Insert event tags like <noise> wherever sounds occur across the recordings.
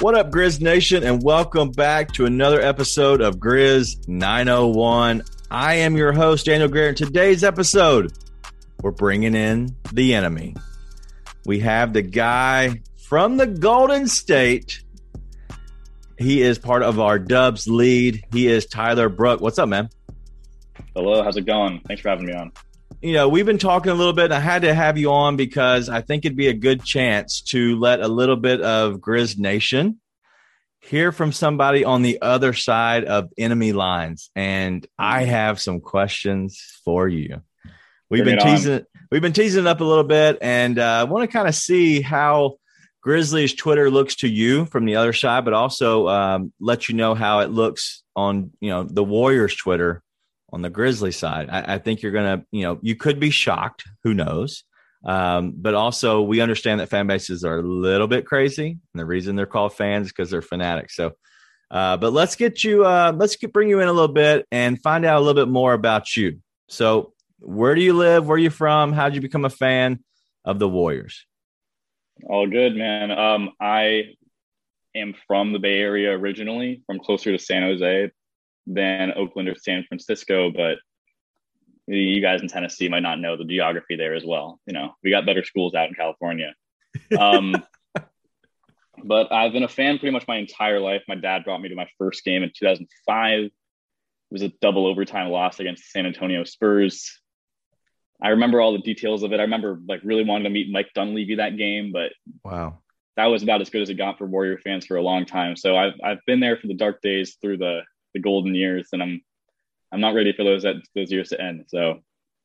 What up, Grizz Nation, and welcome back to another episode of Grizz 901. I am your host, Daniel Greer. In today's episode, we're bringing in the enemy. We have the guy from the Golden State. He is part of our Dubs lead. He is Tyler Brook. What's up, man? Hello, how's it going? Thanks for having me on. You know, we've been talking a little bit. I had to have you on because I think it'd be a good chance to let a little bit of Grizz Nation hear from somebody on the other side of enemy lines. And I have some questions for you. We've Bring been it on. teasing we've been teasing it up a little bit and uh, I want to kind of see how Grizzlies Twitter looks to you from the other side, but also um, let you know how it looks on you know the Warriors Twitter on the Grizzly side. I, I think you're gonna you know you could be shocked. Who knows? Um, but also we understand that fan bases are a little bit crazy, and the reason they're called fans is because they're fanatics. So. Uh, but let's get you, uh, let's get, bring you in a little bit and find out a little bit more about you. So, where do you live? Where are you from? How did you become a fan of the Warriors? All good, man. Um, I am from the Bay Area originally, from closer to San Jose than Oakland or San Francisco, but you guys in Tennessee might not know the geography there as well. You know, we got better schools out in California. Um, <laughs> but I've been a fan pretty much my entire life. My dad brought me to my first game in 2005. It was a double overtime loss against the San Antonio Spurs. I remember all the details of it. I remember like really wanting to meet Mike Dunleavy that game, but Wow. that was about as good as it got for Warrior fans for a long time. So I've I've been there for the dark days through the the golden years, and I'm I'm not ready for those that, those years to end. So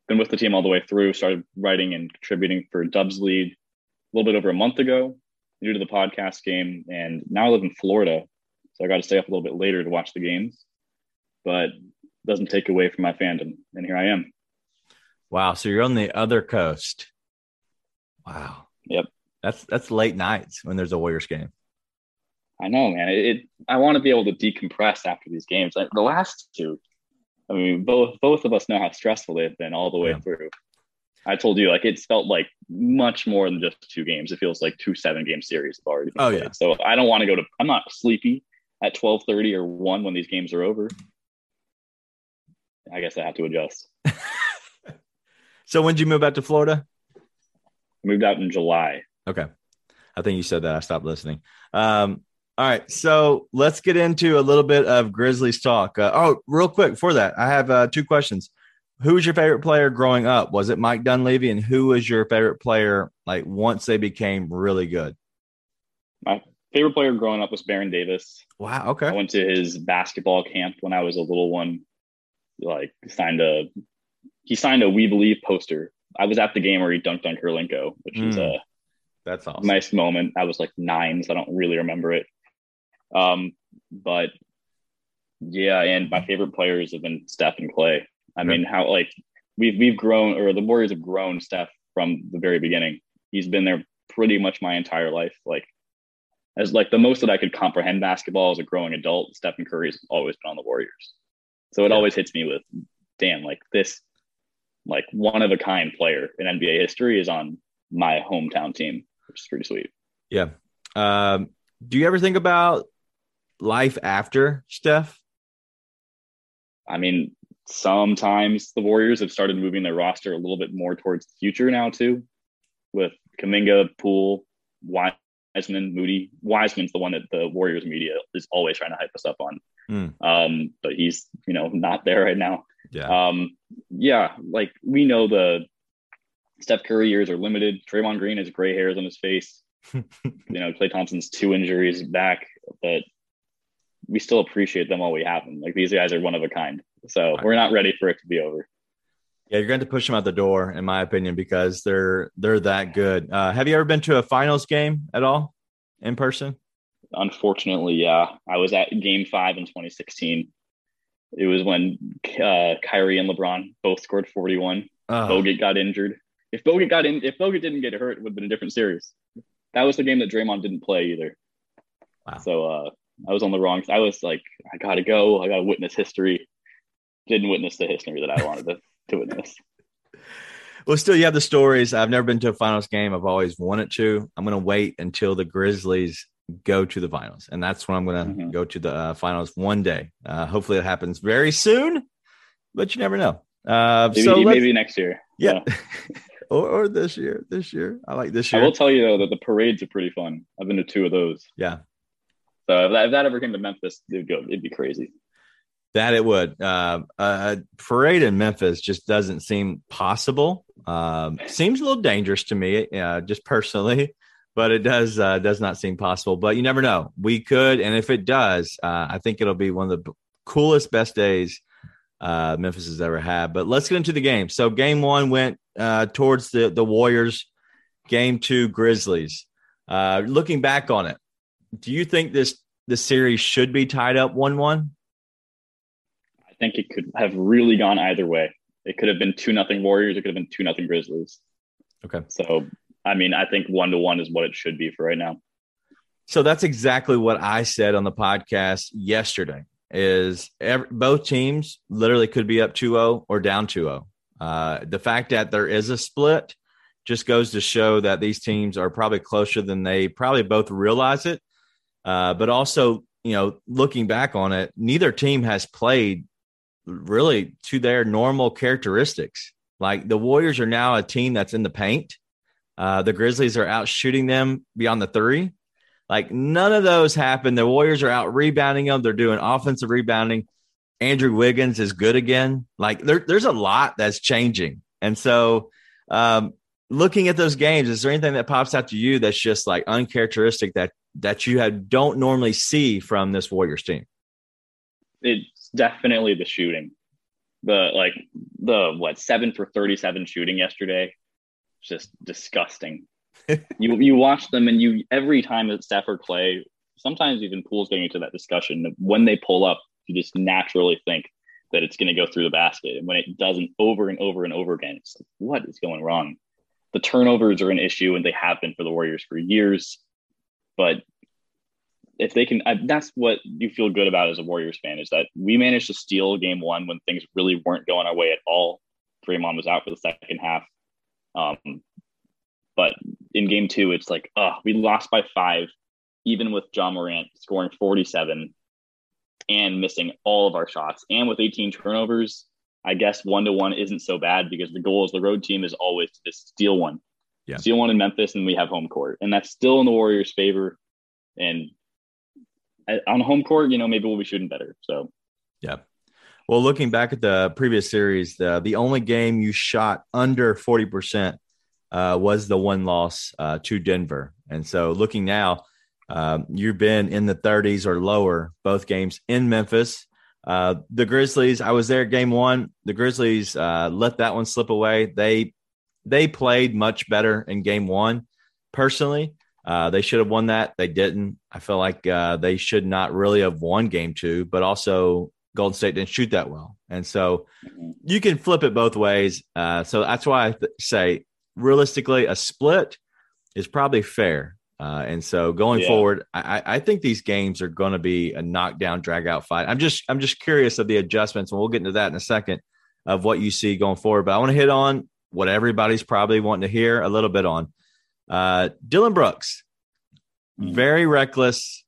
been with the team all the way through. Started writing and contributing for Dubs Lead a little bit over a month ago, new to the podcast game, and now I live in Florida, so I got to stay up a little bit later to watch the games, but doesn't take away from my fandom, and here I am. Wow. So you're on the other coast. Wow. Yep. That's that's late nights when there's a Warriors game. I know, man. It, it I want to be able to decompress after these games. Like, the last two, I mean, both both of us know how stressful they've been all the way Yeah. through. I told you, like, it's felt like much more than just two games. It feels like two seven game series have already. Oh, played. yeah. So I don't want to go to. I'm not sleepy at twelve thirty or one when these games are over. I guess I have to adjust. <laughs> So when did you move out to Florida? I moved out in July. Okay. I think you said that. I stopped listening. Um, all right. So let's get into a little bit of Grizzlies talk. Uh, oh, real quick before that, I have uh, two questions. Who was your favorite player growing up? Was it Mike Dunleavy? And who was your favorite player like once they became really good? My favorite player growing up was Baron Davis. Wow. Okay. I went to his basketball camp when I was a little one. Like signed a he signed a We Believe poster. I was at the game where he dunked on Kirilenko, which is Mm. a That's awesome. nice moment. I was like nine, so I don't really remember it. Um, but yeah, and my favorite players have been Steph and Klay. I Okay. mean, how like we've we've grown, or the Warriors have grown Steph from the very beginning. He's been there pretty much my entire life. Like as like the most that I could comprehend basketball as a growing adult, Stephen Curry's always been on the Warriors. So it Yeah. always hits me with, damn, like this, like one of a kind player in NBA history is on my hometown team, which is pretty sweet. Yeah. Um, do you ever think about life after Steph? I mean, sometimes the Warriors have started moving their roster a little bit more towards the future now too, with Kuminga, Poole, Wiseman, Moody. Wiseman's the one that the Warriors media is always trying to hype us up on. Hmm. Um, but he's you know not there right now. Yeah. Um, yeah, like we know the Steph Curry years are limited. Draymond Green has gray hairs on his face. <laughs> you know, Klay Thompson's two injuries back, but we still appreciate them while we have them. Like these guys are one of a kind. So we're not ready for it to be over. Yeah, you're going to push them out the door, in my opinion, because they're they're that good. Uh, have you ever been to a finals game at all in person? Unfortunately, yeah, I was at Game Five in 2016. It was when uh, Kyrie and LeBron both scored 41. Oh, Bogut got injured. If Bogut got in, if Bogut didn't get hurt, it would have been a different series. That was the game that Draymond didn't play either. Wow. So uh, I was on the wrong. I was like, I gotta go. I gotta witness history. Didn't witness the history that I <laughs> wanted to, to witness. well, still, you have the stories. I've never been to a finals game. I've always wanted to. I'm going to wait until the Grizzlies go to the finals, and that's when I'm going to Mhm. go to the uh, finals one day. Uh, hopefully, it happens very soon, but you never know. Uh, Maybe, so maybe next year. yeah, <laughs> or, or this year. This year, I like this year. I will tell you though that the parades are pretty fun. I've been to two of those. yeah, So if that, if that ever came to Memphis, it'd go. It'd be crazy. That it would. Uh, a parade in Memphis just doesn't seem possible. Um, seems a little dangerous to me, uh, just personally, but it does uh, does not seem possible. But you never know. We could, and if it does, uh, I think it'll be one of the coolest, best days uh, Memphis has ever had. But let's get into the game. So game one went uh, towards the the Warriors. Game two, Grizzlies. Uh, looking back on it, do you think this the series should be tied up one one? I think it could have really gone either way. It could have been two nothing Warriors. It could have been two nothing Grizzlies. Okay. So I mean, I think one to one is what it should be for right now. So that's exactly what I said on the podcast yesterday. Is every, both teams literally could be up 2-0 or down 2-0. Uh, the fact that there is a split just goes to show that these teams are probably closer than they probably both realize it. Uh, but also, you know, looking back on it, neither team has played really to their normal characteristics. Like the Warriors are now a team that's in the paint. Uh, the Grizzlies are out shooting them beyond the three. Like none of those happen. The Warriors are out rebounding them. They're doing offensive rebounding. Andrew Wiggins is good again. Like there, there's a lot that's changing. And so, um, looking at those games, is there anything that pops out to you that's just like uncharacteristic that that you have, don't normally see from this Warriors team? It's definitely the shooting. The like the what seven for thirty seven shooting yesterday, just disgusting. <laughs> you you watch them and you every time that Steph or Klay, sometimes even Poole's getting into that discussion. When they pull up, you just naturally think that it's going to go through the basket, and when it doesn't, over and over and over again, it's like what is going wrong? The turnovers are an issue, and they have been for the Warriors for years. But if they can, I, that's what you feel good about as a Warriors fan is that we managed to steal game one when things really weren't going our way at all. Draymond was out for the second half. Um, but in game two, it's like, uh, we lost by five, even with Ja Morant scoring 47 and missing all of our shots. And with 18 turnovers, I guess one to one isn't so bad because the goal as the road team is always to just steal one. Yeah. Steal one in Memphis and we have home court. And that's still in the Warriors' favor. And on home court, you know, maybe we'll be shooting better. So Yeah. Well, looking back at the previous series, the the only game you shot under forty percent uh, was the one loss uh, to Denver, and so looking now, um, you've been in the thirties or lower both games in Memphis. Uh, the Grizzlies, I was there game one. The Grizzlies uh, let that one slip away. They they played much better in game one. Personally, uh, they should have won that. They didn't. I feel like uh, they should not really have won game two, but also Golden State didn't shoot that well. And so you can flip it both ways. Uh, so that's why I th- say realistically, a split is probably fair. Uh, and so going Yeah. forward, I, I- I think these games are going to be a knockdown, drag out fight. I'm just I'm just curious of the adjustments, and we'll get into that in a second of what you see going forward. But I want to hit on what everybody's probably wanting to hear a little bit on. Uh, Dillon Brooks, Mhm. very reckless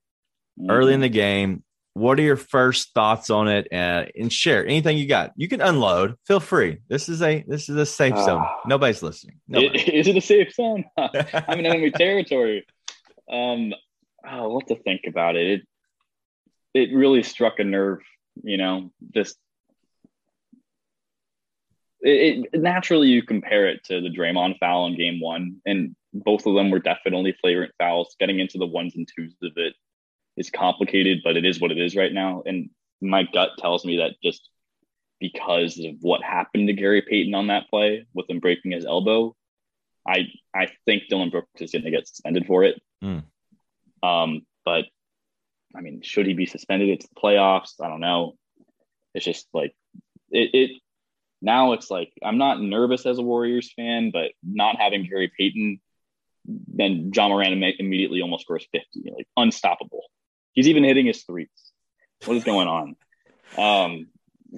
early in the game. What are your first thoughts on it? Uh, and share anything you got. You can unload. Feel free. This is a this is a safe zone. Ah. Nobody's listening. Nobody. It- <laughs> is it a safe zone? <laughs> I'm in enemy territory. Um, oh, what to think about it? It it really struck a nerve. You know, just it, it naturally you compare it to the Draymond foul in Game One, and both of them were definitely flagrant fouls. Getting into the ones and twos of it is complicated, but it is what it is right now. And my gut tells me that just because of what happened to Gary Payton on that play with him breaking his elbow, I I think Dillon Brooks is going to get suspended for it. Mm. Um, but I mean, should he be suspended? It's the playoffs. I don't know. It's just like it, it now it's like I'm not nervous as a Warriors fan, but not having Gary Payton, then Ja Morant immediately almost scores 50, like unstoppable. He's even hitting his threes. What is going on? <laughs> Um,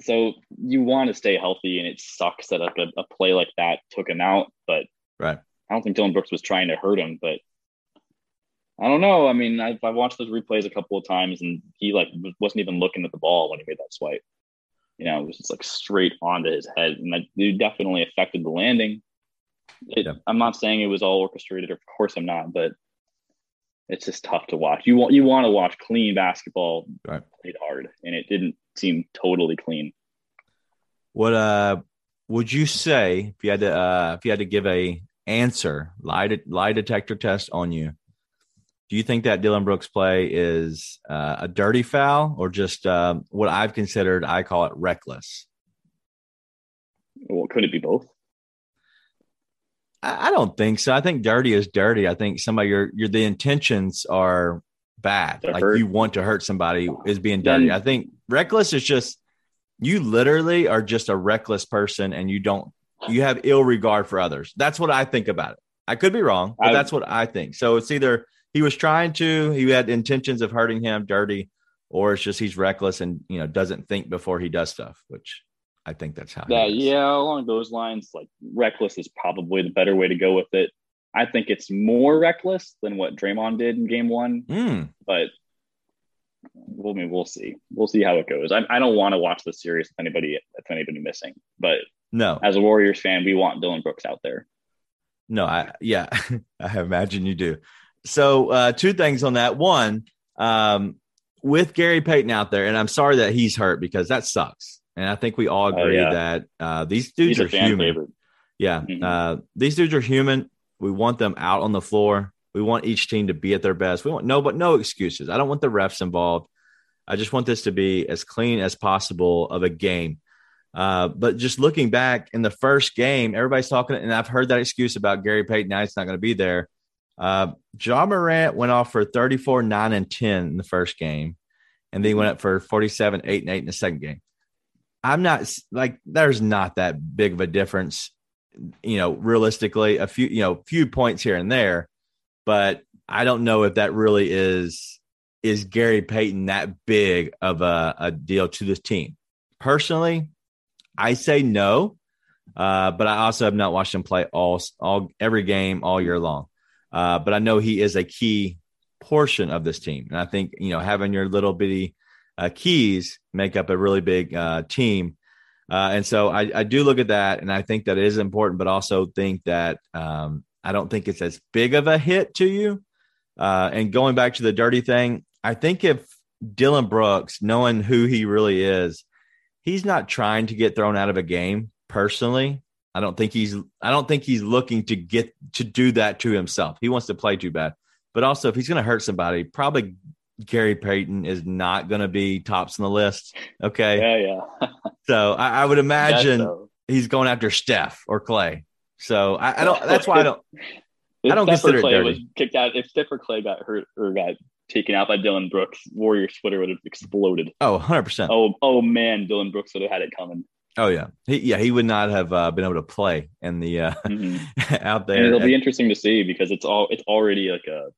so you want to stay healthy, and it sucks that a, a play like that took him out. But right, I don't think Dillon Brooks was trying to hurt him, but I don't know. I mean, I've, I've watched those replays a couple of times, and he like wasn't even looking at the ball when he made that swipe. You know, it was just like straight onto his head, and that it definitely affected the landing. It, yeah. I'm not saying it was all orchestrated. Of course, I'm not, but it's just tough to watch. You want you want to watch clean basketball right. played hard, and it didn't seem totally clean. What uh would you say if you had to uh if you had to give a answer lie de- lie detector test on you? Do you think that Dillon Brooks play is uh, a dirty foul or just uh, what I've considered? I call it reckless. Well, could it be both? I, I don't think so. I think dirty is dirty. I think somebody your your the intentions are bad. like hurt. you want to hurt somebody is being dirty. I think reckless is just you literally are just a reckless person and you don't you have ill regard for others. That's what I think about it. I could be wrong, but I, that's what I think. So it's either he was trying to, he had intentions of hurting him, dirty, or it's just he's reckless and you know doesn't think before he does stuff, which I think that's how. Yeah, yeah, along those lines, like reckless is probably the better way to go with it. I think it's more reckless than what Draymond did in Game One, mm. but we'll I mean we'll see. We'll see how it goes. I, I don't want to watch the series with anybody if anybody missing, but no, as a Warriors fan, we want Dillon Brooks out there. No, I yeah, <laughs> I imagine you do. So uh, two things on that. One, um, with Gary Payton out there, and I'm sorry that he's hurt because that sucks. And I think we all oh, agree oh, yeah. that uh, these dudes he's are human. Favorite. Yeah, mm-hmm. uh, these dudes are human. We want them out on the floor. We want each team to be at their best. We want no, but no excuses. I don't want the refs involved. I just want this to be as clean as possible of a game. Uh, but just looking back in the first game, everybody's talking, and I've heard that excuse about Gary Payton. Now he's not going to be there. Uh, Ja Morant went off for 34, 9, and 10 in the first game. And then he went up for 47, 8, and 8 in the second game. I'm not like, there's not that big of a difference, you know, realistically, a few, you know, few points here and there. But I don't know if that really is, is Gary Payton that big of a, a deal to this team. Personally, I say no. Uh, but I also have not watched him play all, all every game all year long. Uh, but I know he is a key portion of this team. And I think, you know, having your little bitty uh, keys make up a really big uh, team. Uh, and so I, I, do look at that and I think that is important, but also think that um, I don't think it's as big of a hit to you. Uh, and going back to the dirty thing, I think if Dillon Brooks, knowing who he really is, he's not trying to get thrown out of a game personally. I don't think he's I don't think he's looking to get to do that to himself. He wants to play too bad. But also if he's going to hurt somebody, probably Gary Payton is not going to be tops on the list. Okay. Yeah, yeah. <laughs> so I, I would imagine so. he's going after Steph or Klay. So I, I don't. That's why I don't. <laughs> I don't Steph consider Klay it dirty. was kicked out. If Steph or Klay got hurt or got taken out by Dillon Brooks, Warriors Twitter would have exploded. Oh, 100 percent. Oh, oh man, Dillon Brooks would have had it coming. Oh yeah, he, yeah, he would not have uh, been able to play in the uh, mm-hmm. <laughs> out there. And it'll be interesting to see because it's all it's already like a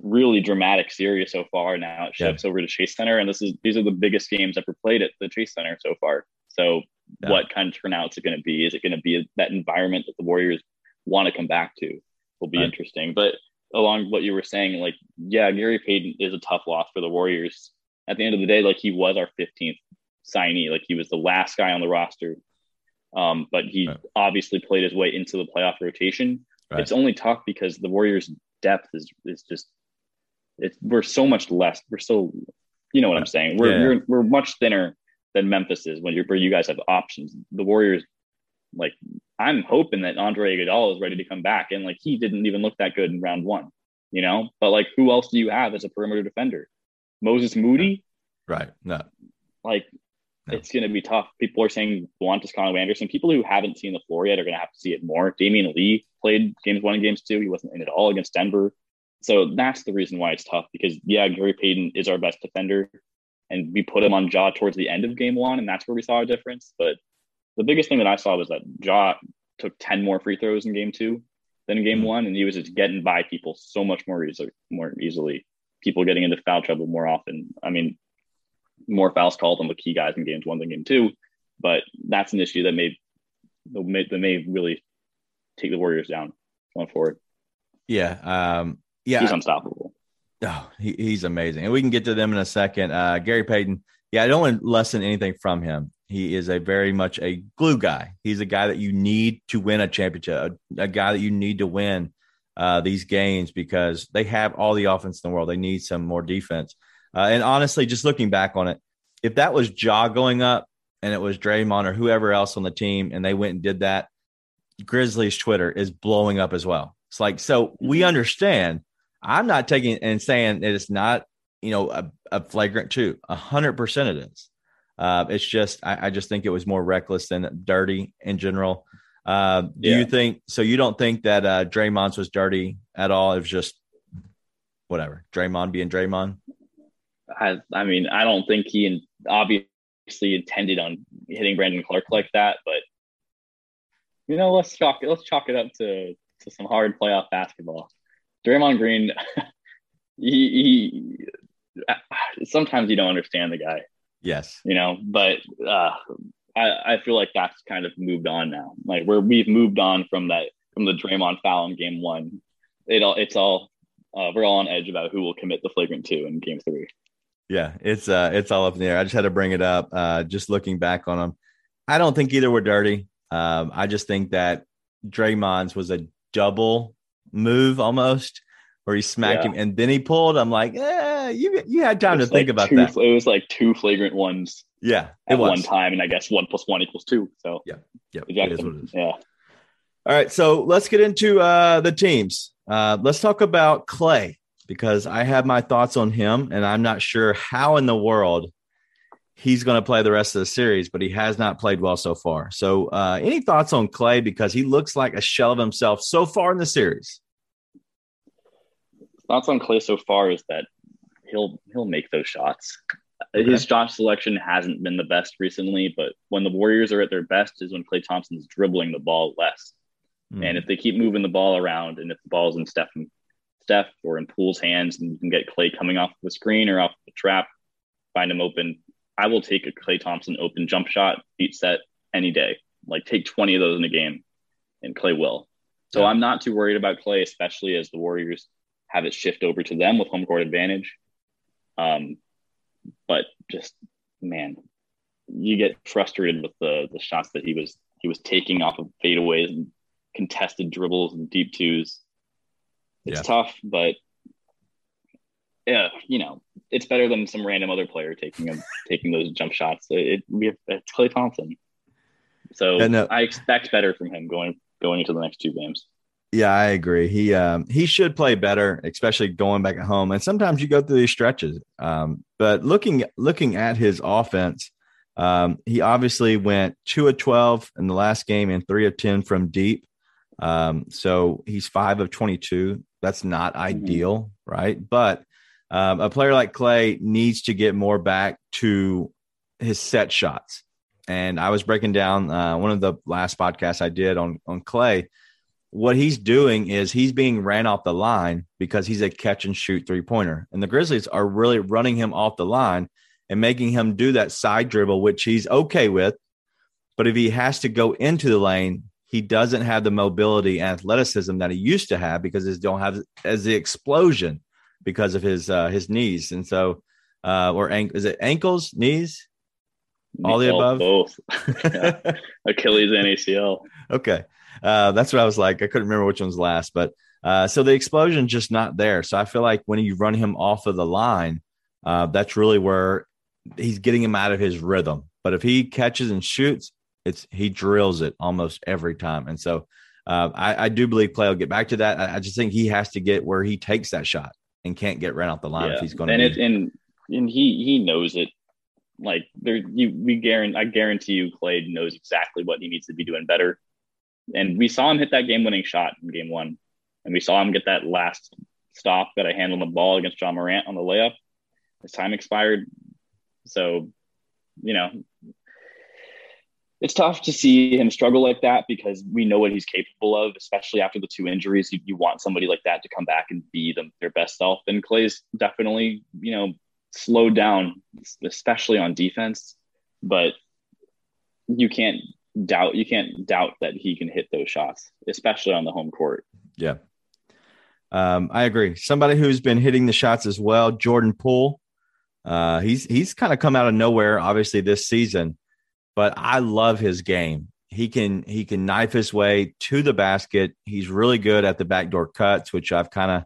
really dramatic series so far. Now it shifts yeah. over to Chase Center, and this is these are the biggest games ever played at the Chase Center so far. So, yeah. what kind of turnout is it going to be? Is it going to be that environment that the Warriors want to come back to? Will be right. interesting. But along what you were saying, like yeah, Gary Payton is a tough loss for the Warriors. At the end of the day, like he was our 15th signee. Like he was the last guy on the roster, um, but he right. obviously played his way into the playoff rotation. Right. It's only tough because the Warriors' depth is is just it's we're so much less. We're so you know what I'm saying. We're yeah. we're we're much thinner than Memphis is when you're where you guys have options. The Warriors, like I'm hoping that Andre Iguodala is ready to come back, and like he didn't even look that good in round one, you know. But like, who else do you have as a perimeter defender? Moses Moody, right? No, like it's going to be tough. People are saying Juan Toscano Anderson. People who haven't seen the floor yet are going to have to see it more. Damion Lee played games one and games two. He wasn't in at all against Denver. So that's the reason why it's tough because yeah, Gary Payton is our best defender, and we put him on Ja towards the end of game one, and that's where we saw a difference. But the biggest thing that I saw was that Ja took 10 more free throws in game two than in game mm-hmm. one, and he was just getting by people so much more easily, more easily. People getting into foul trouble more often. I mean, more fouls called on the key guys in games one than game two, but that's an issue that may that may, that may really take the Warriors down going forward. Yeah, um, yeah, he's unstoppable. Oh, he, he's amazing, and we can get to them in a second. Uh, Gary Payton. Yeah, I don't want to lessen anything from him. He is a very much a glue guy. He's a guy that you need to win a championship, a, a guy that you need to win uh, these games because they have all the offense in the world. They need some more defense. Uh, and honestly, just looking back on it, if that was Ja going up and it was Draymond or whoever else on the team and they went and did that, Grizzlies Twitter is blowing up as well. It's like, so we mm-hmm. understand. I'm not taking and saying that it's not, you know, a, a flagrant two. A hundred percent it is. Uh, it's just I, I, just think it was more reckless than dirty in general. Uh, do yeah. you think so? You don't think that uh, Draymond's was dirty at all? It was just whatever Draymond being Draymond. I I mean I don't think he obviously intended on hitting Brandon Clarke like that, but you know let's chalk let's chalk it up to to some hard playoff basketball. Draymond Green, <laughs> he, he sometimes you don't understand the guy. Yes. You know, but uh, I, I feel like that's kind of moved on now. Like where we've moved on from that from the Draymond foul in game one. It all it's all uh, we're all on edge about who will commit the flagrant two in game three. Yeah, it's uh it's all up in the air. I just had to bring it up. Uh just looking back on them. I don't think either were dirty. Um, I just think that Draymond's was a double move almost where he smacked yeah. him and then he pulled. I'm like, eh, you you had time to like think about two, that. It was like two flagrant ones. Yeah, at was. one time, and I guess one plus one equals two. So yeah, yeah, Yeah. All right, so let's get into uh, the teams. Uh, let's talk about Klay because I have my thoughts on him, and I'm not sure how in the world he's going to play the rest of the series, but he has not played well so far. So, uh, any thoughts on Klay because he looks like a shell of himself so far in the series? thoughts on Klay so far is that he'll he'll make those shots. Okay. His shot selection hasn't been the best recently, but when the Warriors are at their best is when Klay Thompson's dribbling the ball less. Mm. And if they keep moving the ball around, and if the ball's in Steph, Steph or in Poole's hands, and you can get Klay coming off the screen or off the trap, find him open. I will take a Klay Thompson open jump shot beat set any day. Like take 20 of those in a game, and Klay will. So yeah. I'm not too worried about Klay, especially as the Warriors have it shift over to them with home court advantage. Um, but just man, you get frustrated with the the shots that he was he was taking off of fadeaways and contested dribbles and deep twos. It's yeah. tough, but yeah, you know, it's better than some random other player taking them <laughs> taking those jump shots. It, we have it's Klay Thompson, so uh, I expect better from him going going into the next two games. Yeah, I agree. He um, he should play better, especially going back at home. And sometimes you go through these stretches. Um, but looking looking at his offense, um, he obviously went two of twelve in the last game and three of ten from deep. Um, so he's five of twenty two. That's not mm-hmm. ideal, right? But um, a player like Klay needs to get more back to his set shots. And I was breaking down uh, one of the last podcasts I did on on Klay what he's doing is he's being ran off the line because he's a catch and shoot three pointer. And the Grizzlies are really running him off the line and making him do that side dribble, which he's okay with. But if he has to go into the lane, he doesn't have the mobility and athleticism that he used to have because he don't have as the explosion because of his uh, his knees. And so, uh, or an- is it ankles, knees, all the above, both, <laughs> <laughs> Achilles and ACL. Okay, uh, that's what I was like. I couldn't remember which one's last, but uh, so the explosion just not there. So I feel like when you run him off of the line, uh, that's really where he's getting him out of his rhythm. But if he catches and shoots, it's he drills it almost every time. And so uh, I, I, do believe Klay will get back to that. I, I, just think he has to get where he takes that shot and can't get ran off the line yeah. if he's going to. And it, and and he he knows it. Like there, you we guarantee I guarantee you, Klay knows exactly what he needs to be doing better and we saw him hit that game winning shot in game one. And we saw him get that last stop that I handled the ball against Ja Morant on the layup. His time expired. So, you know, it's tough to see him struggle like that because we know what he's capable of, especially after the two injuries. You, you want somebody like that to come back and be them, their best self. And Klay's definitely, you know, slowed down, especially on defense. But you can't doubt you can't doubt that he can hit those shots, especially on the home court. Yeah. Um, I agree. Somebody who's been hitting the shots as well, Jordan Poole. Uh, he's he's kind of come out of nowhere, obviously this season, but I love his game. He can he can knife his way to the basket. He's really good at the backdoor cuts, which I've kind of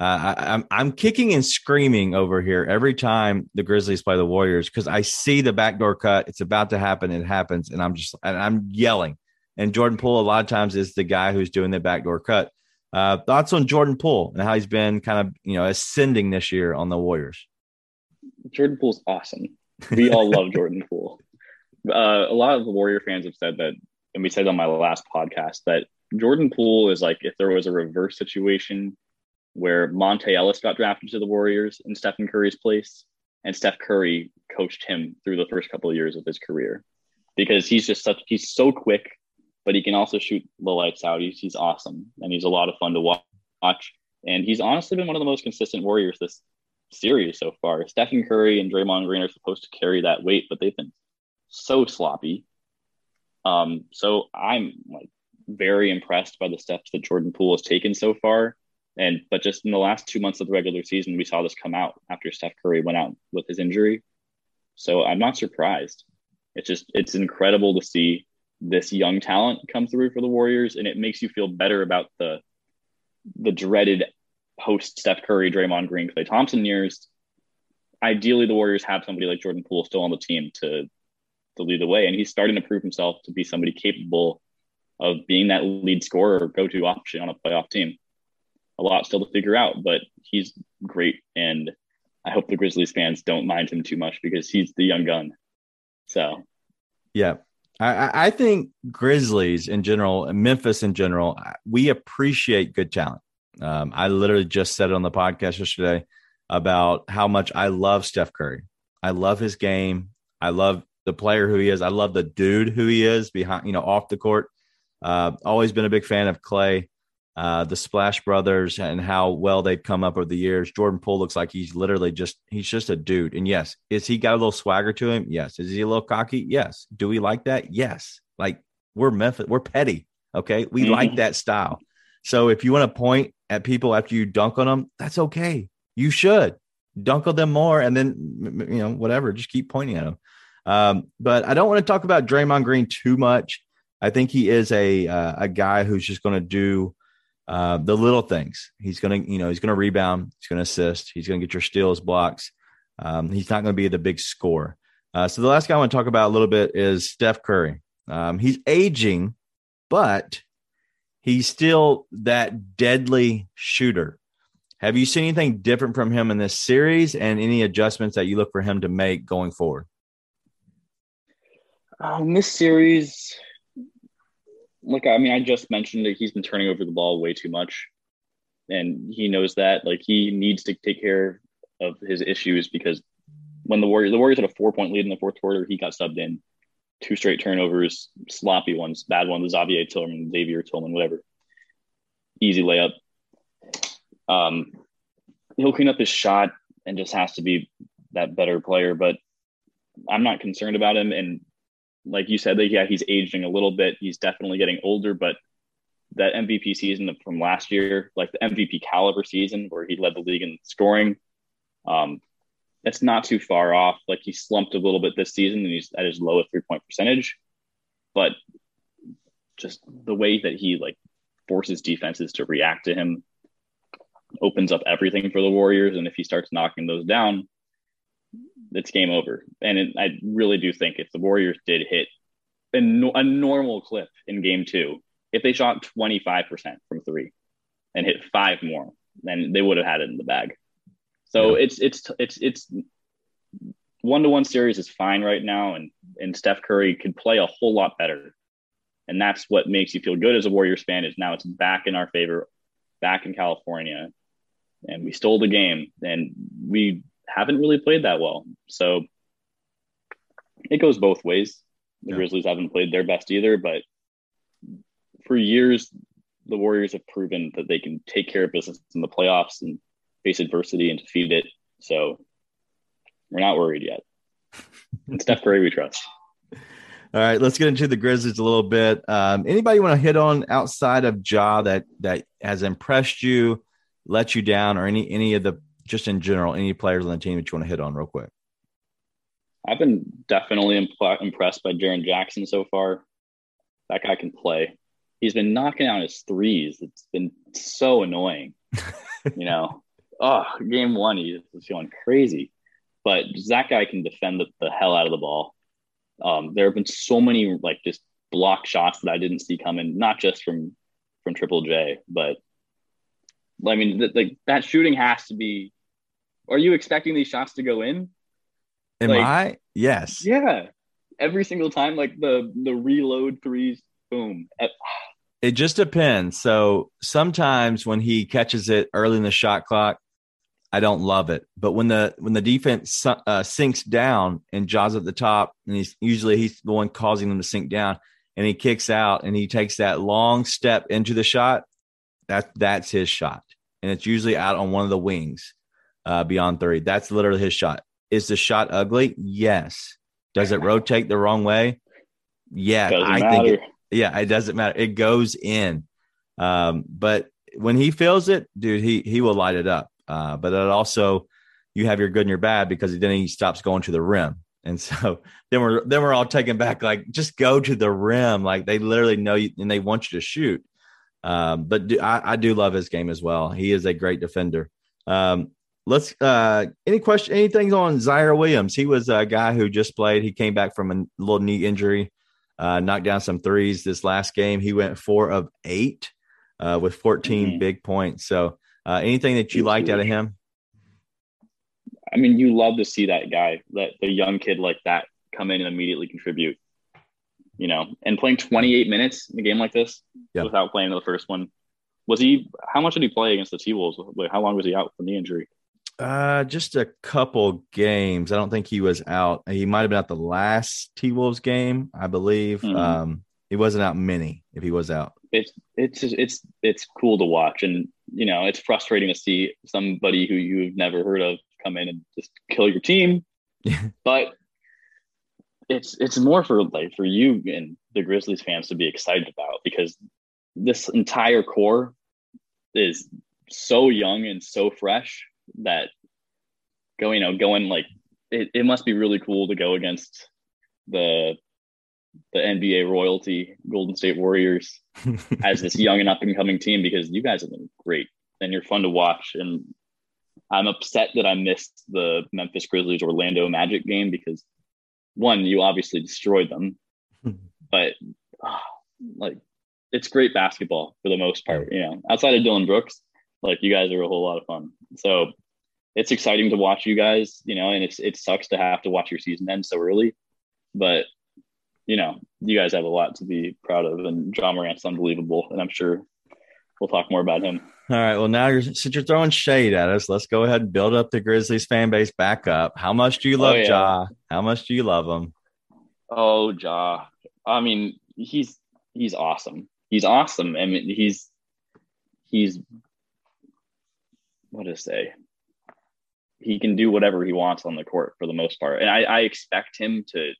uh, I, I'm I'm kicking and screaming over here every time the Grizzlies play the Warriors because I see the backdoor cut. It's about to happen. It happens, and I'm just and I'm yelling. And Jordan Poole a lot of times is the guy who's doing the backdoor cut. Uh, thoughts on Jordan Poole and how he's been kind of you know ascending this year on the Warriors? Jordan Poole's awesome. We all love <laughs> Jordan Poole. Uh, a lot of the Warrior fans have said that, and we said on my last podcast that Jordan Poole is like if there was a reverse situation where Monta Ellis got drafted to the Warriors in Stephen Curry's place, and Steph Curry coached him through the first couple of years of his career because he's just such he's so quick, but he can also shoot the lights out. He's he's awesome and he's a lot of fun to watch. And he's honestly been one of the most consistent Warriors this series so far. Stephen Curry and Draymond Green are supposed to carry that weight, but they've been so sloppy. Um, so I'm like very impressed by the steps that Jordan Poole has taken so far. And but just in the last two months of the regular season, we saw this come out after Steph Curry went out with his injury. So I'm not surprised. It's just it's incredible to see this young talent come through for the Warriors, and it makes you feel better about the the dreaded post Steph Curry, Draymond Green, Klay Thompson years. Ideally, the Warriors have somebody like Jordan Poole still on the team to to lead the way, and he's starting to prove himself to be somebody capable of being that lead scorer or go to option on a playoff team a lot still to figure out, but he's great. And I hope the Grizzlies fans don't mind him too much because he's the young gun. So, yeah. I, I think Grizzlies in general, Memphis in general, we appreciate good talent. Um, I literally just said it on the podcast yesterday about how much I love Steph Curry. I love his game. I love the player who he is. I love the dude who he is behind, you know, off the court. Uh, always been a big fan of Klay, uh, the Splash Brothers and how well they've come up over the years. Jordan Poole looks like he's literally just he's just a dude. And yes, is he got a little swagger to him? Yes. Is he a little cocky? Yes. Do we like that? Yes. Like we're Memphis, we're petty. Okay, we mm-hmm. like that style. So if you want to point at people after you dunk on them, that's okay. You should dunk on them more, and then you know whatever, just keep pointing at them. Um, but I don't want to talk about Draymond Green too much. I think he is a uh, a guy who's just going to do uh, the little things. He's going to, you know, he's going to rebound. He's going to assist. He's going to get your steals, blocks. Um, he's not going to be the big score. Uh, so the last guy I want to talk about a little bit is Steph Curry. Um, he's aging, but he's still that deadly shooter. Have you seen anything different from him in this series and any adjustments that you look for him to make going forward? Um, this series, like I mean, I just mentioned that he's been turning over the ball way too much, and he knows that. Like he needs to take care of his issues because when the Warriors the Warriors had a four point lead in the fourth quarter, he got subbed in. Two straight turnovers, sloppy ones, bad ones. Xavier Tillman, Xavier Tillman, whatever. Easy layup. Um, he'll clean up his shot and just has to be that better player. But I'm not concerned about him. And like you said, that yeah, he's aging a little bit. He's definitely getting older, but that MVP season from last year, like the MVP caliber season where he led the league in scoring, um, that's not too far off. Like he slumped a little bit this season and he's at his lowest three point percentage, but just the way that he like forces defenses to react to him opens up everything for the Warriors. And if he starts knocking those down, it's game over. And it, I really do think if the Warriors did hit a, a normal clip in game two, if they shot 25% from three and hit five more, then they would have had it in the bag. So yeah. it's, it's, it's, it's one to one series is fine right now. And, and Steph Curry could play a whole lot better. And that's what makes you feel good as a Warriors fan is now it's back in our favor, back in California. and we stole the game, and we haven't really played that well. So it goes both ways. The Yeah. Grizzlies haven't played their best either, but for years, the Warriors have proven that they can take care of business in the playoffs and face adversity and defeat it. So we're not worried yet. And Steph Curry, we trust. All right, let's get into the Grizzlies a little bit. Um, anybody want to hit on outside of Ja that that has impressed you, let you down, or any any of the just in general any players on the team that you want to hit on real quick? I've been definitely impl- impressed by Jaren Jackson so far. That guy can play. He's been knocking out his threes. It's been so annoying. <laughs> you know, oh, game one, he was going crazy. But that guy can defend the, the hell out of the ball. Um, there have been so many like just block shots that I didn't see coming, not just from from Triple J, but I mean, th- like that shooting has to be. Are you expecting these shots to go in? Am Like- I? Yes. Yeah, every single time, like the the reload threes, boom. It just depends. So sometimes when he catches it early in the shot clock, I don't love it. But when the when the defense uh, sinks down and Ja's at the top, and he's usually he's the one causing them to sink down, and he kicks out and he takes that long step into the shot, that that's his shot, and it's usually out on one of the wings uh, beyond three. That's literally his shot. Is the shot ugly? Yes. Does it rotate the wrong way? Yeah, Doesn't I matter. think it, yeah, it doesn't matter. It goes in. Um, but when he feels it, dude, he he will light it up. Uh, but it also you have your good and your bad because then he stops going to the rim. And so <laughs> then we're then we're all taken back, like just go to the rim. Like they literally know you and they want you to shoot. Um, but do, I, I do love his game as well. He is a great defender. Um, let's uh any question anything on Ziaire Williams? He was a guy who just played. He came back from a little knee injury uh, knocked down some threes this last game. He went four of eight uh, with 14 Mhm. big points. So, uh, anything that you liked out of him? I mean, you love to see that guy, that the young kid like that, come in and immediately contribute. You know, and playing 28 minutes in a game like this Yeah. without playing the first one. Was he? How much did he play against the T Wolves? Like, how long was he out from the injury? Uh, just a couple games. I don't think he was out. He might have been out the last T Wolves game, I believe. Mhm. Um, he wasn't out many if he was out. It's it's it's it's cool to watch, and you know, it's frustrating to see somebody who you've never heard of come in and just kill your team. <laughs> but it's it's more for like for you and the Grizzlies fans to be excited about because this entire core is so young and so fresh that going you know going like it, it must be really cool to go against the the NBA royalty Golden State Warriors <laughs> as this young and up and coming team because you guys have been great and you're fun to watch. And I'm upset that I missed the Memphis Grizzlies Orlando Magic game because one you obviously destroyed them <laughs> but ah, like it's great basketball for the most part you know. Outside of Dillon Brooks like you guys are a whole lot of fun so it's exciting to watch you guys you know and it's it sucks to have to watch your season end so early but you know, you guys have a lot to be proud of, and Ja Morant's unbelievable, and I'm sure we'll talk more about him. All right. Well, now you're since you're throwing shade at us, let's go ahead and build up the Grizzlies fan base back up. How much do you oh, love Oh, yeah. Ja? How much do you love him? Oh, Ja, I mean, he's he's awesome. He's awesome. I mean, he's he's what to say. He can do whatever he wants on the court for the most part, and I, I expect him to,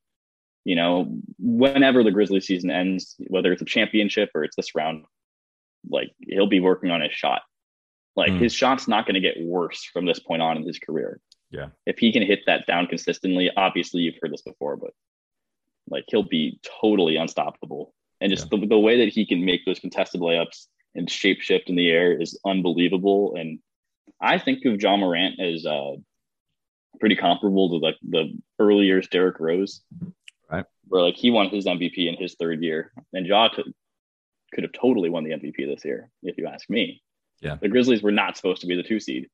you know, whenever the Grizzly season ends, whether it's a championship or it's this round, like he'll be working on his shot. Like Hmm. his shot's not going to get worse from this point on in his career. Yeah. If he can hit that down consistently, obviously you've heard this before, but like he'll be totally unstoppable. And just the, the way that he can make those contested layups and shape shift in the air is unbelievable. And I think of Ja Morant as uh, pretty comparable to like the early years Derrick Rose, Right. Where like he won his MVP in his third year, and Ja could, could have totally won the MVP this year, if you ask me. Yeah. the Grizzlies were not supposed to be the two seed;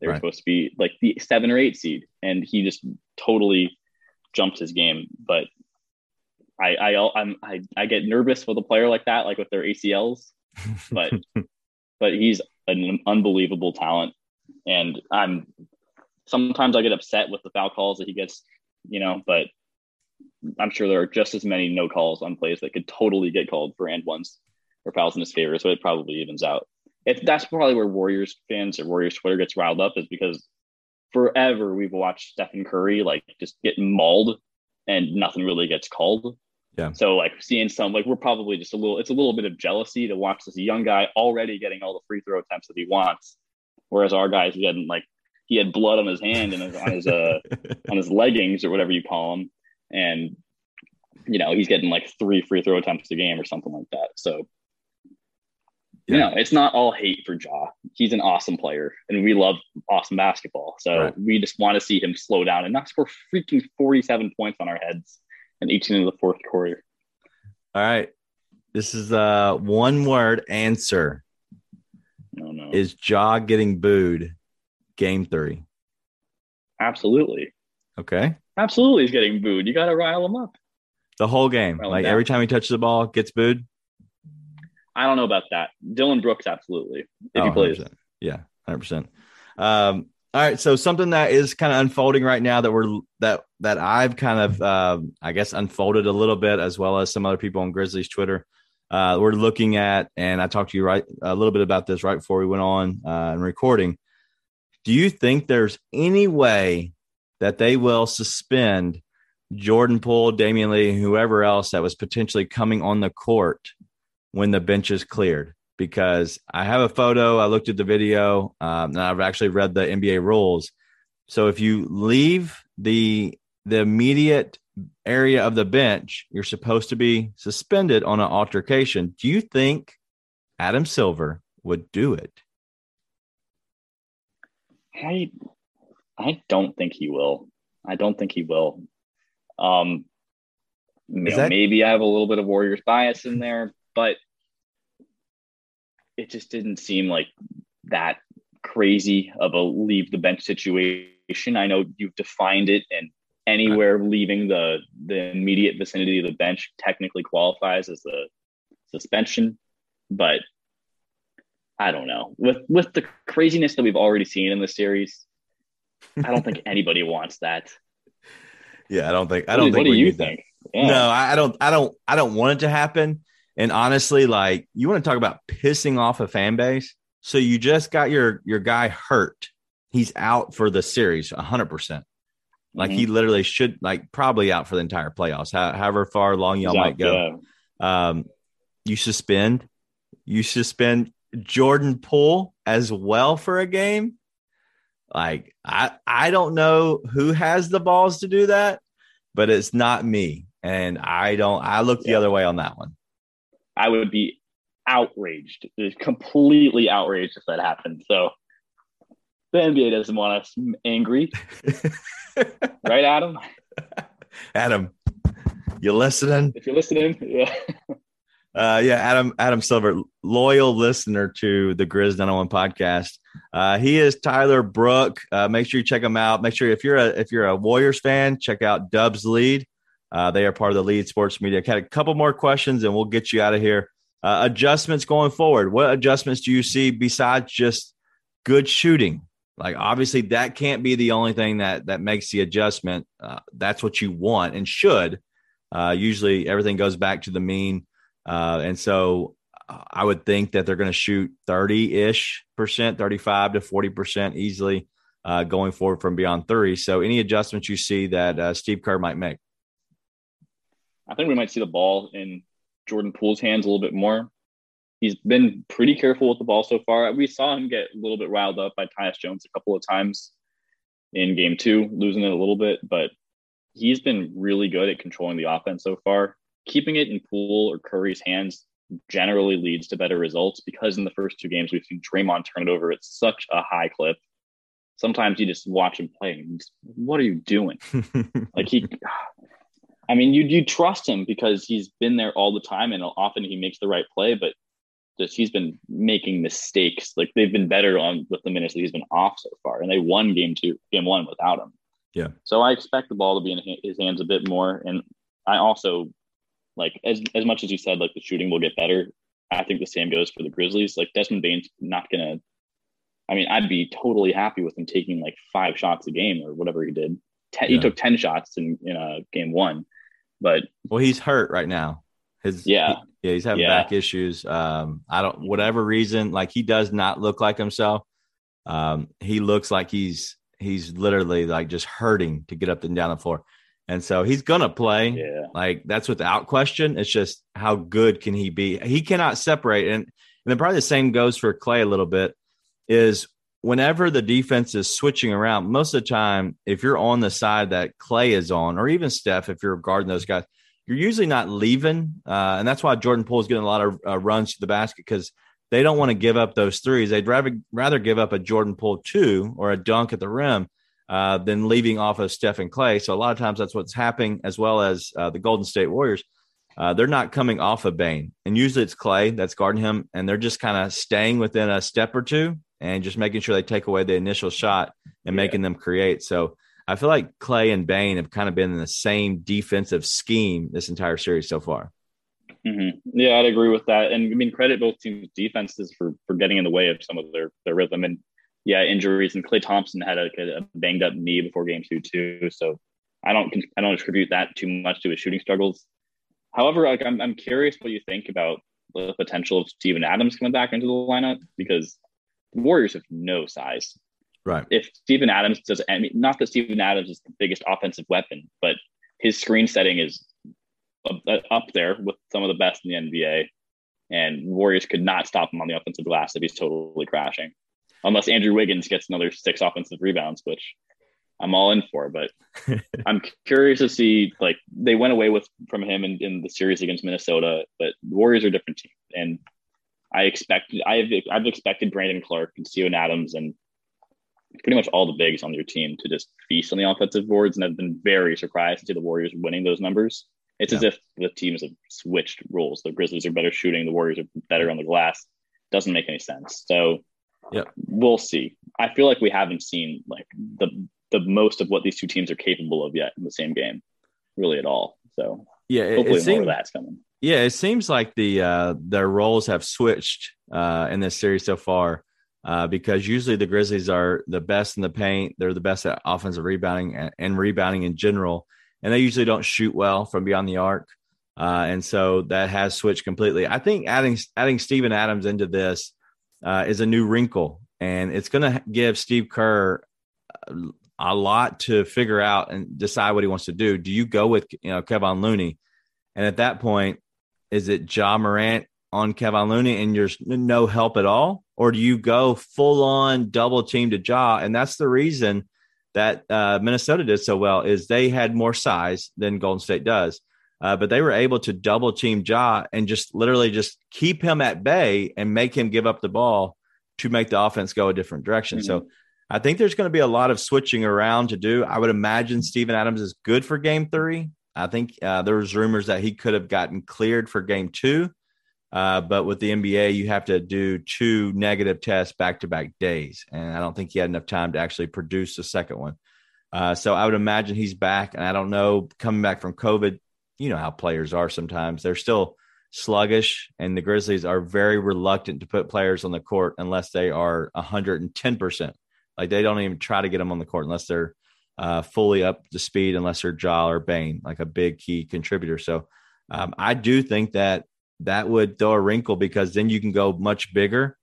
they were Right. supposed to be like the seven or eight seed, and he just totally jumped his game. But I I I'm, I I get nervous with a player like that, like with their ACLs, but <laughs> but he's an unbelievable talent, and I'm sometimes I get upset with the foul calls that he gets, you know, but I'm sure there are just as many no calls on plays that could totally get called for and ones or fouls in his favor. So it probably evens out. If that's probably where Warriors fans or Warriors Twitter gets riled up is because forever we've watched Stephen Curry like just get mauled and nothing really gets called. Yeah. So like seeing some like we're probably just a little it's a little bit of jealousy to watch this young guy already getting all the free throw attempts that he wants, whereas our guys getting like he had blood on his hand and his, on his uh <laughs> on his leggings or whatever you call them, and you know he's getting like three free throw attempts a game or something like that. So you know it's not all hate for Ja. He's an awesome player, and we love awesome basketball. So Right. we just want to see him slow down and not score freaking forty seven points on our heads in each in the fourth quarter. All right. This is a one word answer. No, no, Is Ja getting booed game three? absolutely, Okay. absolutely, he's getting booed. You got to rile him up. The whole game. Well, like every time he touches the ball, gets booed. I don't know about that. Dillon Brooks, absolutely, if he Oh, plays. 100%. Yeah, hundred percent. Um, all right, so something that is kind of unfolding right now that we're that that I've kind of um, I guess unfolded a little bit as well as some other people on Grizzlies Twitter. Uh, we're looking at, and I talked to you right a little bit about this right before we went on uh, and recording. Do you think there's any way that they will suspend Jordan Poole, Damion Lee, whoever else that was potentially coming on the court when the bench is cleared? Because I have a photo, I looked at the video, um, and I've actually read the NBA rules. So if you leave the the immediate area of the bench, you're supposed to be suspended on an altercation. Do you think Adam Silver would do it? I I don't think he will. I don't think he will. Um, you know, that- maybe I have a little bit of Warriors bias in there, but it just didn't seem like that crazy of a leave the bench situation. I know you've defined it, and anywhere leaving the the immediate vicinity of the bench technically qualifies as a suspension, but I don't know. With with the craziness that we've already seen in the series, I don't think <laughs> anybody wants that. Yeah, I don't think I don't do- think What do you think? Yeah. No, I don't. I don't. I don't want it to happen. And honestly, like you want to talk about pissing off a fan base. So you just got your your guy hurt. He's out for the series, hundred percent. Like Mm-hmm. he literally should, like probably out for the entire playoffs. How, however far along y'all He's might go. Um, you suspend, you suspend Jordan Poole as well for a game. Like I, I don't know who has the balls to do that, but it's not me, and I don't. I look the Yeah. other way on that one. I would be outraged, completely outraged if that happened. So the NBA doesn't want us angry, <laughs> right, Adam? Adam, you listening? If you're listening, yeah. <laughs> Uh, yeah, Adam Adam Silver, loyal listener to the Grizz 901 podcast. Uh, he is Tyler Brook. Uh, make sure you check him out. Make sure if you're a if you're a Warriors fan, check out Dubs Lead. Uh, they are part of the Lead Sports Media. Got a couple more questions, and we'll get you out of here. Uh, adjustments going forward. What adjustments do you see besides just good shooting? Like obviously that can't be the only thing that that makes the adjustment. Uh, that's what you want and should. Uh, usually everything goes back to the mean. Uh, and so I would think that they're going to shoot 30 ish percent, 35 to 40% easily uh, going forward from beyond three. So any adjustments you see that Steve Kerr might make? I think we might see the ball in Jordan Poole's hands a little bit more. He's been pretty careful with the ball so far. We saw him get a little bit riled up by Tyus Jones a couple of times in game two, losing it a little bit, but he's been really good at controlling the offense so far. Keeping it in Poole or Curry's hands generally leads to better results because in the first two games we've seen Draymond turn it over at such a high clip. Sometimes you just watch him play just, what are you doing? <laughs> Like he, I mean, you you trust him because he's been there all the time, and often he makes the right play. But just he's been making mistakes. Like they've been better on with the minutes that he's been off so far, and they won game two, game one without him. Yeah. So I expect the ball to be in his hands a bit more, and I also like as as much as you said, like the shooting will get better. I think the same goes for the Grizzlies. Like Desmond Bane's not gonna I mean, I'd be totally happy with him taking like five shots a game or whatever he did. Ten, Yeah. He took ten shots in in uh, game one, but Well, he's hurt right now. His Yeah. he- yeah, he's having Yeah. back issues. Um, I don't whatever reason, like he does not look like himself. Um, he looks like he's he's literally like just hurting to get up and down the floor. And so he's gonna play. yeah, Like that's without question. It's just how good can he be? He cannot separate. And and then probably the same goes for Klay a little bit. Is whenever the defense is switching around, most of the time, if you're on the side that Klay is on, or even Steph, if you're guarding those guys, you're usually not leaving. Uh, and that's why Jordan Poole is getting a lot of uh, runs to the basket because they don't want to give up those threes. They'd rather rather give up a Jordan Poole two or a dunk at the rim uh, than leaving off of Steph and Klay. So a lot of times that's what's happening, as well as uh, the Golden State Warriors. Uh, they're not coming off of Bane, and usually it's Clay that's guarding him, and they're just kind of staying within a step or two and just making sure they take away the initial shot and Yeah. making them create. So I feel like Klay and Bane have kind of been in the same defensive scheme this entire series so far. hmm yeah, I'd agree with that. And I mean, credit both teams' defenses for for getting in the way of some of their their rhythm. And yeah, injuries. And Klay Thompson had a, a banged up knee before game two too. So I don't I don't attribute that too much to his shooting struggles. However, like I'm I'm curious what you think about the potential of Steven Adams coming back into the lineup because the Warriors have no size. Right. If Steven Adams does, I mean, not that Steven Adams is the biggest offensive weapon, but his screen setting is up, uh, up there with some of the best in the NBA. And Warriors could not stop him on the offensive glass if he's totally crashing, unless Andrew Wiggins gets another six offensive rebounds, which I'm all in for. But <laughs> I'm curious to see like they went away with from him in, in the series against Minnesota, but Warriors are a different team, and I expected I've I've expected Brandon Clarke and Steven Adams and pretty much all the bigs on your team to just feast on the offensive boards, and I've been very surprised to see the Warriors winning those numbers. It's as if the teams have switched roles. The Grizzlies are better shooting, the Warriors are better on the glass. Doesn't make any sense. So yeah, we'll see. I feel like we haven't seen like the the most of what these two teams are capable of yet in the same game, really at all. So Yeah, it, hopefully it more seems, of that's coming. Yeah, it seems like the uh, their roles have switched uh, in this series so far uh, because usually the Grizzlies are the best in the paint. They're the best at offensive rebounding and, and rebounding in general, and they usually don't shoot well from beyond the arc. Uh, and so that has switched completely. I think adding adding Steven Adams into this uh, is a new wrinkle, and it's going to give Steve Kerr a lot to figure out and decide what he wants to do. Do you go with you know Kevin Looney, and at that point, is it Ja Morant on Kevin Looney and there's no help at all, or do you go full on double team to Ja? And that's the reason that uh, Minnesota did so well is they had more size than Golden State does. Uh, but they were able to double team Ja and just literally just keep him at bay and make him give up the ball to make the offense go a different direction. So I think there's going to be a lot of switching around to do. I would imagine Steven Adams is good for game three. I think uh, there was rumors that he could have gotten cleared for game two. Uh, but with the NBA, you have to do two negative tests back to back days. And I don't think he had enough time to actually produce the second one. Uh, so I would imagine he's back. And I don't know, coming back from COVID, you know how players are sometimes. They're still sluggish, and the Grizzlies are very reluctant to put players on the court unless they are 110%. Like they don't even try to get them on the court unless they're uh, fully up to speed, unless they're Ja or Bane, like a big key contributor. So um, I do think that that would throw a wrinkle because then you can go much bigger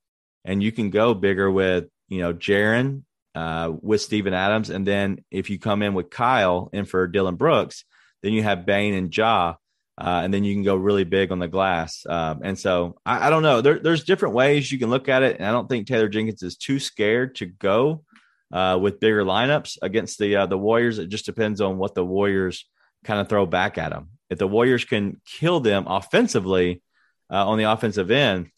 and you can go bigger with, you know, Jaren, uh, with Steven Adams. And then if you come in with Kyle in for Dillon Brooks, then you have Bain and Ja. Uh, and then you can go really big on the glass. Um, and so I, I don't know. There, there's different ways you can look at it. And I don't think Taylor Jenkins is too scared to go uh, with bigger lineups against the uh, the Warriors. It just depends on what the Warriors kind of throw back at them. If the Warriors can kill them offensively uh, on the offensive end,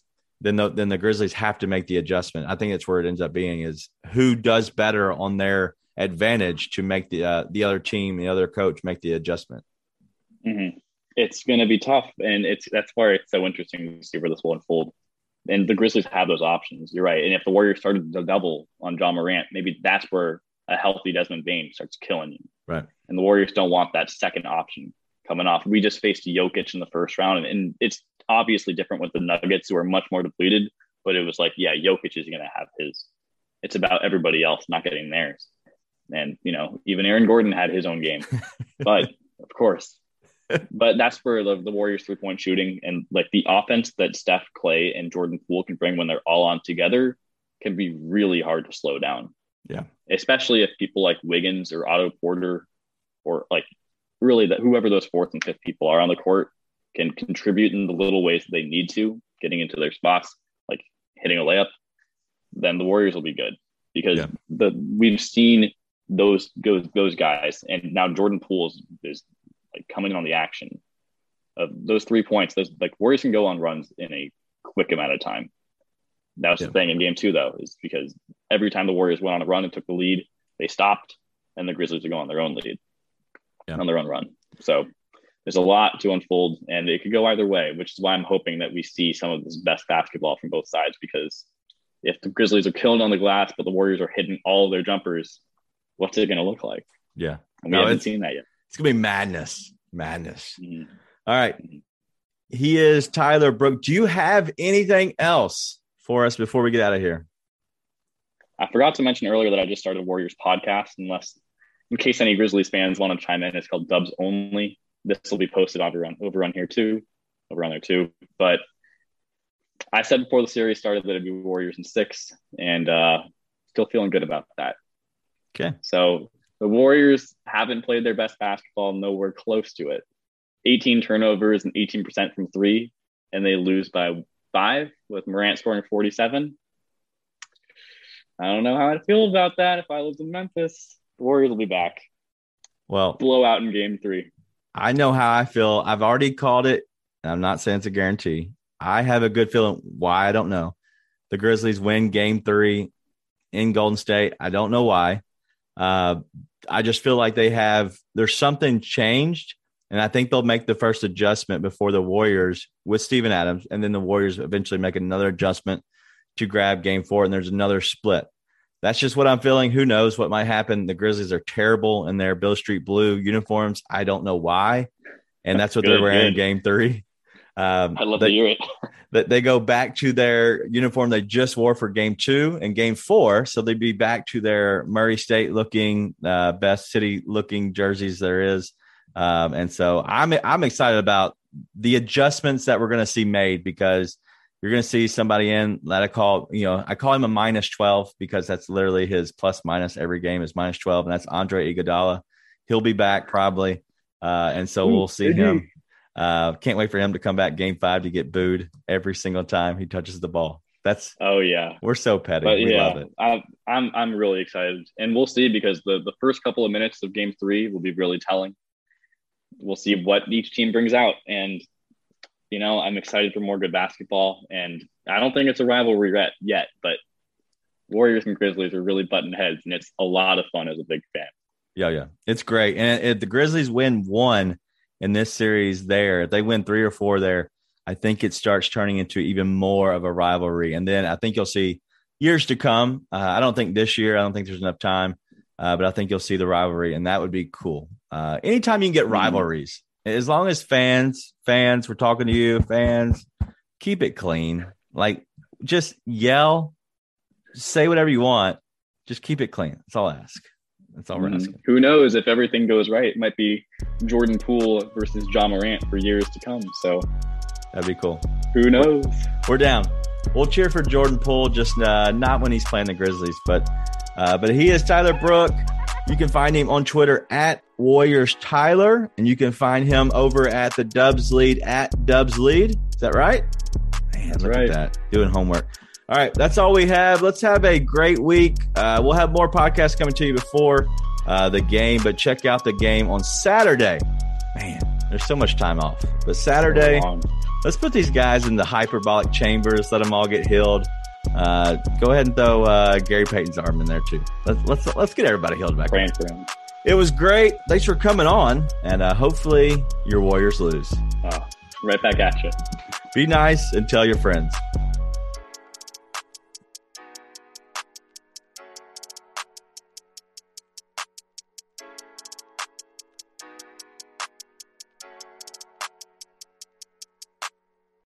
then the, then the Grizzlies have to make the adjustment. I think that's where it ends up being is who does better on their advantage to make the uh, the other team, the other coach make the adjustment. Mm-hmm. It's going to be tough, and it's that's why it's so interesting to see where this will unfold. And the Grizzlies have those options. You're right. And if the Warriors started to double on Ja Morant, maybe that's where a healthy Desmond Bane starts killing you. Right. And the Warriors don't want that second option coming off. We just faced Jokic in the first round, and, and it's obviously different with the Nuggets, who are much more depleted. But it was like, yeah, Jokic is going to have his It's about everybody else not getting theirs. And, you know, even Aaron Gordon had his own game. <laughs> but of course. But that's where the, the Warriors three point shooting and like the offense that Steph, Klay, and Jordan Poole can bring when they're all on together can be really hard to slow down. Yeah. Especially if people like Wiggins or Otto Porter or like really that whoever those fourth and fifth people are on the court can contribute in the little ways that they need to, getting into their spots, like hitting a layup, then the Warriors will be good because yeah. the we've seen those those those guys, and now Jordan Poole is, is like coming on the action of those three points. Those like Warriors can go on runs in a quick amount of time. That was yeah. the thing in game two, though, is because every time the Warriors went on a run and took the lead, they stopped, and the Grizzlies would go on their own lead, yeah. on their own run. So there's a lot to unfold, and it could go either way, which is why I'm hoping that we see some of this best basketball from both sides. Because if the Grizzlies are killing on the glass, but the Warriors are hitting all their jumpers, what's it going to look like? Yeah, and we no, haven't seen that yet. It's gonna be madness, madness. Mm-hmm. All right, he is Tyler Brook. Do you have anything else for us before we get out of here? I forgot to mention earlier that I just started a Warriors podcast. Unless, in case any Grizzlies fans want to chime in, it's called Dubs Only. This will be posted over on over on here too, over on there too. But I said before the series started that it'd be Warriors in six, and uh, still feeling good about that. Okay. So the Warriors haven't played their best basketball, nowhere close to it. 18 turnovers and 18% from three, and they lose by five with Morant scoring 47. I don't know how I'd feel about that if I lived in Memphis. The Warriors will be back. Well, blowout in game three. I know how I feel. I've already called it. I'm not saying it's a guarantee. I have a good feeling. Why? I don't know. The Grizzlies win game three in Golden State. I don't know why. Uh, I just feel like they have, there's something changed and I think they'll make the first adjustment before the Warriors with Steven Adams. And then the Warriors eventually make another adjustment to grab game four. And there's another split. That's just what I'm feeling. Who knows what might happen? The Grizzlies are terrible in their Beale Street blue uniforms. I don't know why. And that's what good, they're wearing good. in game three. Um, I love they, to hear it. <laughs> that they go back to their uniform they just wore for game two and game four. So they'd be back to their Murray State looking, uh, best city looking jerseys there is. Um, and so I'm I'm excited about the adjustments that we're going to see made because you're going to see somebody in that I call you know I call him a minus twelve because that's literally his plus minus every game is minus twelve, and that's Andre Iguodala. He'll be back probably, uh, and so we'll see him. Uh, can't wait for him to come back game five to get booed every single time he touches the ball. That's oh yeah, we're so petty. But, we yeah, love it. I, I'm I'm really excited, and we'll see because the the first couple of minutes of game three will be really telling we'll see what each team brings out. And, you know, I'm excited for more good basketball. And I don't think it's a rivalry yet, but Warriors and Grizzlies are really button heads, and it's a lot of fun as a big fan. Yeah, yeah, it's great. And if the Grizzlies win one in this series, there, if they win three or four there, I think it starts turning into even more of a rivalry. And then I think you'll see years to come. Uh, I don't think this year. I don't think there's enough time, uh, but I think you'll see the rivalry, and that would be cool. Uh, anytime you can get mm-hmm. rivalries, as long as fans, fans, we're talking to you, fans, keep it clean. Like just yell, say whatever you want, just keep it clean. That's all I ask. That's all we're mm-hmm. asking. Who knows if everything goes right? It might be Jordan Poole versus Ja Morant for years to come. So that'd be cool. Who knows? We're down. We'll cheer for Jordan Poole, just uh, not when he's playing the Grizzlies, but uh, but he is Tyler Brook. You can find him on Twitter at Warriors Tyler, and you can find him over at the Dubs Lead at Dubs Lead. Is that right? Man, that's look right. at that. Doing homework. All right, that's all we have. Let's have a great week. Uh, we'll have more podcasts coming to you before uh, the game, but check out the game on Saturday. Man, there's so much time off. But Saturday, let's put these guys in the hyperbolic chambers, let them all get healed. Uh, go ahead and throw uh, Gary Payton's arm in there too. Let's let's let's get everybody healed back. Praying for him. It was great. Thanks for coming on, and uh, hopefully your Warriors lose. right back at you. Be nice and tell your friends.